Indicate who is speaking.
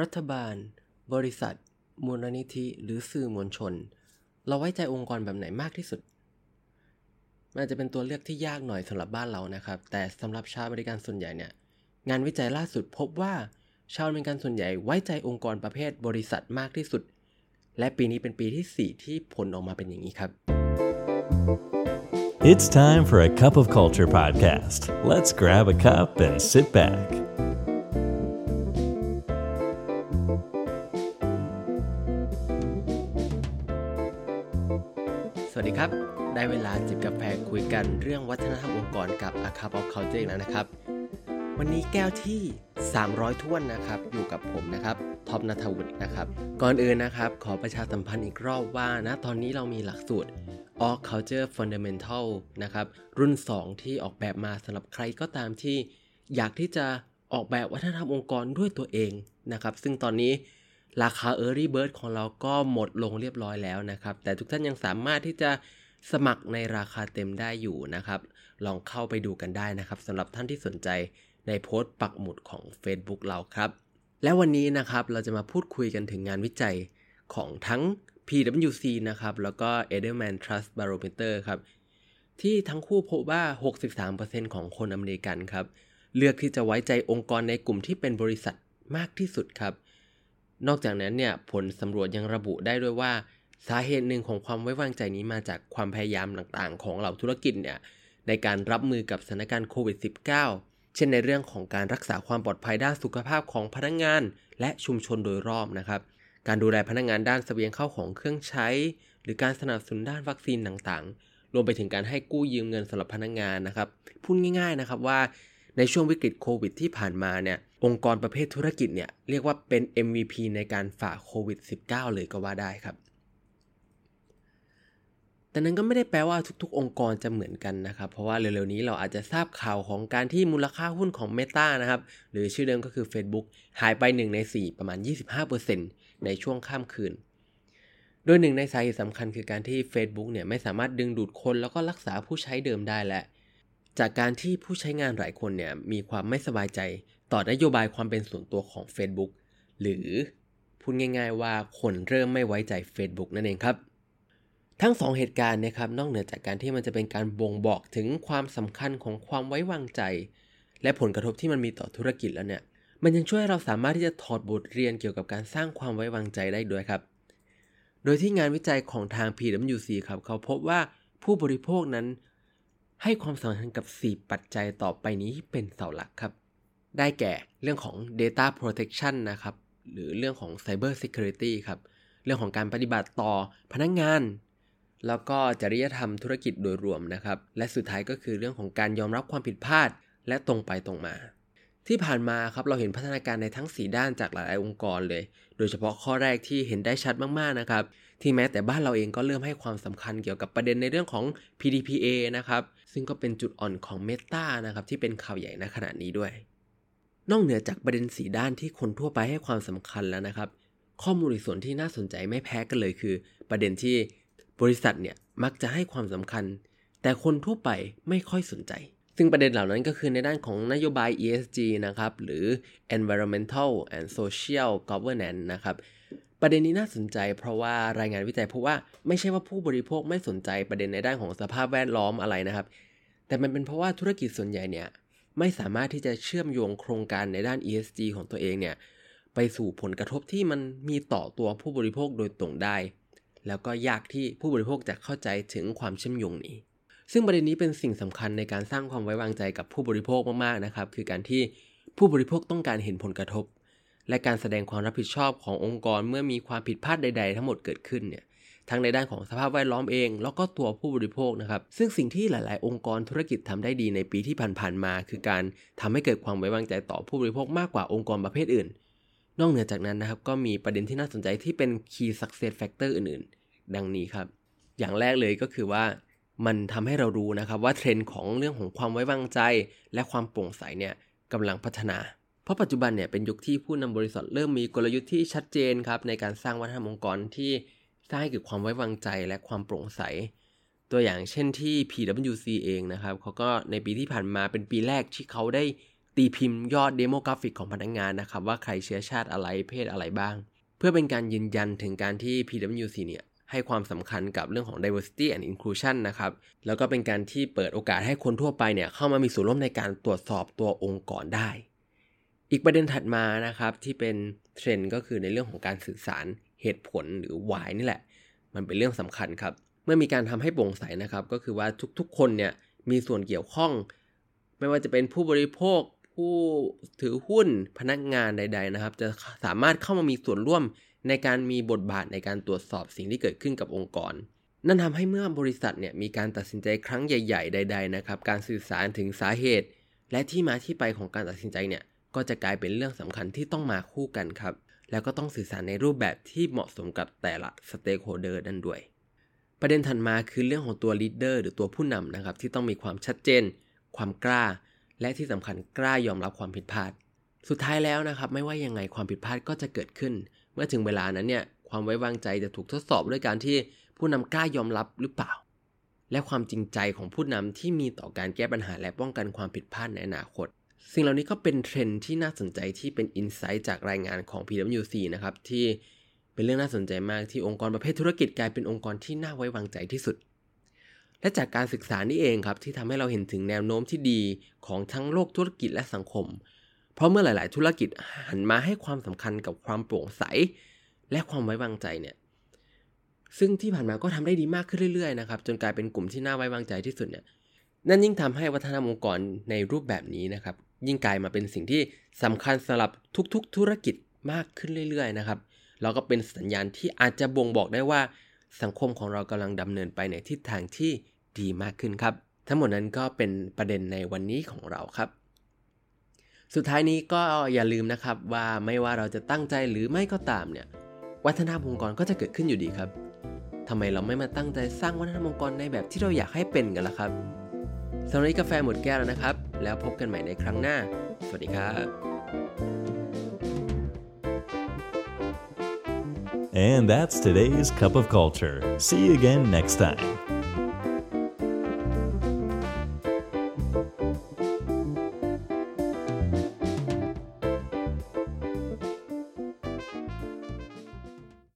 Speaker 1: รัฐบาล บริษัท มูลนิธิ หรือสื่อมวลชน เราไว้ใจองค์กรแบบไหนมากที่สุด มันอาจจะเป็นตัวเลือกที่ยากหน่อยสำหรับบ้านเรานะครับ แต่สำหรับชาวบริการส่วนใหญ่เนี่ย งานวิจัยล่าสุดพบว่าชาวบริการส่วนใหญ่ไว้ใจองค์กรประเภทบริษัทมากที่สุด และปีนี้เป็นปีที่ 4 ที่ผลออกมาเป็นอย่างนี้ครับ
Speaker 2: It's time for a cup of culture podcast. Let's grab a cup and sit back.
Speaker 1: ดีครับ ได้เวลาจิบกาแฟคุยกันเรื่องวัฒนธรรมองค์กรกับ A Cup of Culture อีกแล้วนะครับ วันนี้แก้วที่ 300ท้วนนะครับ อยู่กับผมนะครับท็อปนัทวุฒินะครับ ก่อนอื่นนะครับ ขอประชาสัมพันธ์อีกรอบว่านะตอนนี้เรามีหลักสูตร All Culture Fundamental นะครับ รุ่น 2 ที่ออกแบบมาสำหรับใครก็ตามที่อยากที่จะออกแบบวัฒนธรรมองค์กรด้วยตัวเองนะครับ ซึ่งตอนนี้ ราคา Early Bird ของเราก็หมดลงเรียบร้อยแล้วนะครับ แต่ทุกท่านยังสามารถที่จะสมัครในราคาเต็มได้อยู่นะครับ ลองเข้าไปดูกันได้นะครับสำหรับท่านที่สนใจในโพสต์ปักหมุดของ Facebook เราครับ และวันนี้นะครับเราจะมาพูดคุยกันถึงงานวิจัยของทั้ง PwC นะครับแล้วก็ Edelman Trust Barometer ครับที่ทั้งคู่พบว่า 63%ของคนอเมริกันครับ เลือกที่จะไว้ใจองค์กรในกลุ่มที่เป็นบริษัทมากที่สุดครับ นอกจากนั้นเนี่ยผลสำรวจยังระบุได้ด้วยว่า สาเหตุหนึ่งของความไว้วางใจนี้มาจากความพยายามต่างๆ ของเหล่าธุรกิจเนี่ยในการรับมือกับสถานการณ์โควิด -19 เช่นในเรื่องของการรักษาความปลอดภัยด้านสุขภาพของพนักงงาน และชุมชนโดยรอบนะครับ การดูแลพนักงงานด้านเสบียงเข้าของเครื่องใช้ หรือการสนับสนุนด้านวัคซีนต่างๆ รวมไปถึงการให้กู้ยืมเงินสำหรับพนักงงานนะครับ พูดง่าย ๆนะครับว่าในช่วงวิกฤตโควิดที่ผ่านมาเนี่ย องค์กรประเภทธุรกิจเนี่ยเรียกว่าเป็น MVP ในการฝ่าโควิด -19 เลยก็ว่าได้ครับ แต่นั้นก็ไม่ได้แปลว่าทุกๆ องค์กรจะเหมือนกันนะครับ เพราะว่าเร็วๆนี้เราอาจจะทราบข่าวของการที่มูลค่าหุ้นของ Meta นะครับ หรือชื่อเดิมก็คือ Facebook หายไป 1 ใน 4 ประมาณ 25%ในช่วงข้ามคืน โดยหนึ่งในสาเหตุสำคัญคือการที่ Facebook เนี่ยไม่สามารถดึงดูดคนแล้วก็รักษาผู้ใช้เดิมได้และจากการที่ผู้ใช้งานหลายคนเนี่ยมีความไม่สบายใจ ต่อนโยบายความเป็นส่วนตัวของ Facebook หรือพูดง่าย ๆ ว่าคนเริ่มไม่ไว้ใจ Facebook นั่นเองครับ ทั้ง 2 เหตุการณ์นะครับนอกเหนือจากการที่มันจะเป็นการบ่งบอกถึงความสำคัญของความไว้วางใจ และผลกระทบที่มันมีต่อธุรกิจแล้วเนี่ยมันยังช่วยให้เราสามารถที่จะถอดบทเรียนเกี่ยวกับการสร้างความไว้วางใจได้ด้วยครับ โดยที่งานวิจัยของทาง PwC ครับเขาพบว่าผู้บริโภคนั้น ให้ความสำคัญกับ 4 ปัจจัยต่อไปนี้เป็นเสาหลักครับ ได้แก่เรื่องของ data protection นะครับ หรือเรื่องของ cyber security ครับ เรื่องของการปฏิบัติต่อพนักงงาน แล้วก็จริยธรรมธุรกิจโดยรวมนะครับ และสุดท้ายก็คือเรื่องของการยอมรับความผิดพลาด และตรงไปตรงมา ที่ผ่านมาครับเราเห็นพัฒนาการในทั้ง 4 ด้านจากหลายองค์กรเลย โดยเฉพาะข้อแรกที่เห็นได้ชัดมากๆนะครับที่แม้แต่บ้านเราเองก็เริ่มให้ความสำคัญเกี่ยวกับประเด็นในเรื่องของ PDPA นะครับ ซึ่งก็เป็นจุดอ่อนของ Meta นะครับที่เป็นข่าวใหญ่ณขณะนี้ด้วย นอกเหนือจากประเด็นสีด้านที่คนทั่วไปให้ความสำคัญแล้วนะครับ ข้อมูลอีกส่วนที่น่าสนใจไม่แพ้กันเลยคือ ประเด็นที่บริษัทเนี่ยมักจะให้ความสำคัญ แต่คนทั่วไปไม่ค่อยสนใจ ซึ่งประเด็นเหล่านั้นก็คือในด้านของนโยบาย ESG นะครับ หรือ Environmental and Social Governance นะครับประเด็นนี้น่าสนใจเพราะว่ารายงานวิจัยพบว่าไม่ใช่ว่าผู้บริโภคไม่สนใจประเด็นในด้านของสภาพแวดล้อมอะไรนะครับ แต่มันเป็นเพราะว่าธุรกิจส่วนใหญ่เนี่ย ไม่สามารถที่จะเชื่อมโยงโครงการในด้าน ESG ของตัวเองเนี่ยไปสู่ผลกระทบที่มันมีต่อตัวผู้บริโภคโดยตรงได้ แล้วก็ยากที่ผู้บริโภคจะเข้าใจถึงความเชื่อมโยงนี้ ซึ่งประเด็นนี้เป็นสิ่งสำคัญในการสร้างความไว้วางใจกับผู้บริโภคมากๆนะครับ คือการที่ผู้บริโภคต้องการเห็นผลกระทบ และการแสดงความรับผิดชอบขององค์กรเมื่อมีความผิดพลาดใด ๆ ทั้งหมดเกิดขึ้นเนี่ย ทั้งในด้านของสภาพแวดล้อมเอง แล้วก็ตัวผู้บริโภคนะครับ ซึ่งสิ่งที่หลาย ๆ องค์กรธุรกิจทำได้ดีในปีที่ผ่านๆมา คือการทำให้เกิดความไว้วางใจต่อผู้บริโภคมากกว่าองค์กรประเภทอื่น นอกเหนือจากนั้นนะครับก็มีประเด็นที่น่าสนใจที่เป็น key success factor อื่น ๆ ดังนี้ครับ อย่างแรกเลยก็คือว่ามันทำให้เรารู้นะครับว่าเทรนด์ของเรื่องของความไว้วางใจ และความโปร่งใสเนี่ยกำลังพัฒนา เพราะปัจจุบันเนี่ยเป็นยุคที่ผู้นำบริษัทเริ่มมีกลยุทธ์ที่ชัดเจนครับในการสร้างวัฒนธรรมองค์กรที่ สร้างให้เกิดความไว้วางใจและความโปร่งใส ตัวอย่างเช่นที่ PwC เองนะครับเขาก็ในปีที่ผ่านมาเป็นปีแรกที่เขาได้ตีพิมพ์ยอด demographic ของพนักงานนะครับ ว่าใครเชื้อชาติอะไรเพศอะไรบ้าง เพื่อเป็นการยืนยันถึงการที่ PwC เนี่ยให้ความสำคัญกับเรื่องของ diversity and inclusion นะครับ แล้วก็เป็นการที่เปิดโอกาสให้คนทั่วไปเนี่ยเข้ามามีส่วนร่วมในการตรวจสอบตัวองค์กรได้ อีกประเด็นถัดมานะครับที่เป็นเทรนด์ก็คือในเรื่องของการสื่อสาร เหตุผลหรือ why นี่แหละ มันเป็นเรื่องสำคัญครับ เมื่อมีการทำให้โปร่งใสนะครับ ก็คือว่าทุกๆคนเนี่ยมีส่วนเกี่ยวข้อง ไม่ว่าจะเป็นผู้บริโภค ผู้ถือหุ้นพนักงานใด ๆนะครับ จะสามารถเข้ามามีส่วนร่วมในการมีบทบาทในการตรวจสอบสิ่งที่เกิดขึ้นกับองค์กร นั่นทำให้เมื่อบริษัทเนี่ยมีการตัดสินใจครั้งใหญ่ ๆ ใด ๆ นะครับ การสื่อสารถึงสาเหตุ และที่มาที่ไปของการตัดสินใจเนี่ยก็จะกลายเป็นเรื่องสำคัญที่ต้องมาคู่กันครับ แล้วก็ต้องสื่อสารในรูปแบบที่เหมาะสมกับแต่ละ stakeholder นั่นด้วย ประเด็นถัดมาคือเรื่องของตัว leader หรือตัวผู้นำนะครับที่ต้องมีความชัดเจน ความกล้า และที่สำคัญกล้ายอมรับความผิดพลาด สุดท้ายแล้วนะครับไม่ว่ายังไงความผิดพลาดก็จะเกิดขึ้น เมื่อถึงเวลานั้นเนี่ยความไว้วางใจจะถูกทดสอบด้วยการที่ผู้นำกล้ายอมรับหรือเปล่า และความจริงใจของผู้นำที่มีต่อการแก้ปัญหาและป้องกันความผิดพลาดในอนาคต สิ่งเหล่านี้ก็เป็นเทรนด์ที่น่าสนใจที่เป็น insight จากรายงานของ PwC นะครับที่เป็นเรื่องน่าสนใจมากที่องค์กรประเภทธุรกิจกลายเป็นองค์กรที่น่าไว้วางใจที่สุด และจากการศึกษานี่เองครับที่ทำให้เราเห็นถึงแนวโน้มที่ดีของทั้งโลกธุรกิจและสังคม เพราะเมื่อหลาย ๆ ธุรกิจหันมาให้ความสำคัญกับความโปร่งใส และความไว้วางใจเนี่ยซึ่งที่ผ่านมาก็ทำได้ดีมากขึ้นเรื่อย ๆ นะครับจนกลายเป็นกลุ่มที่น่าไว้วางใจที่สุดเนี่ยนั่นยิ่งทำให้วัฒนธรรมองค์กรในรูปแบบนี้นะครับ ยิ่งกลายมาเป็นสิ่งที่สำคัญสำหรับทุกๆ ธุรกิจมากขึ้นเรื่อยๆนะครับแล้วก็เป็นสัญญาณที่อาจจะบ่งบอกได้ว่า สังคมของเรากำลังดำเนินไปในทิศทางที่ดีมากขึ้นครับ ทั้งหมดนั้นก็เป็นประเด็นในวันนี้ของเราครับ สุดท้ายนี้ก็อย่าลืมนะครับว่าไม่ว่าเราจะตั้งใจหรือไม่ก็ตามเนี่ยวัฒนธรรมองค์กรก็จะเกิดขึ้นอยู่ดีครับทำไมเราไม่มาตั้งใจสร้างวัฒนธรรมองค์กรในแบบที่เราอยากให้เป็นกันล่ะครับสำหรับนี้กาแฟหมดแก้วแล้วนะครับ แล้วพบกันใหม่ในครั้งหน้า สวัสดีครับ
Speaker 2: And that's today's Cup of Culture. See you again next time.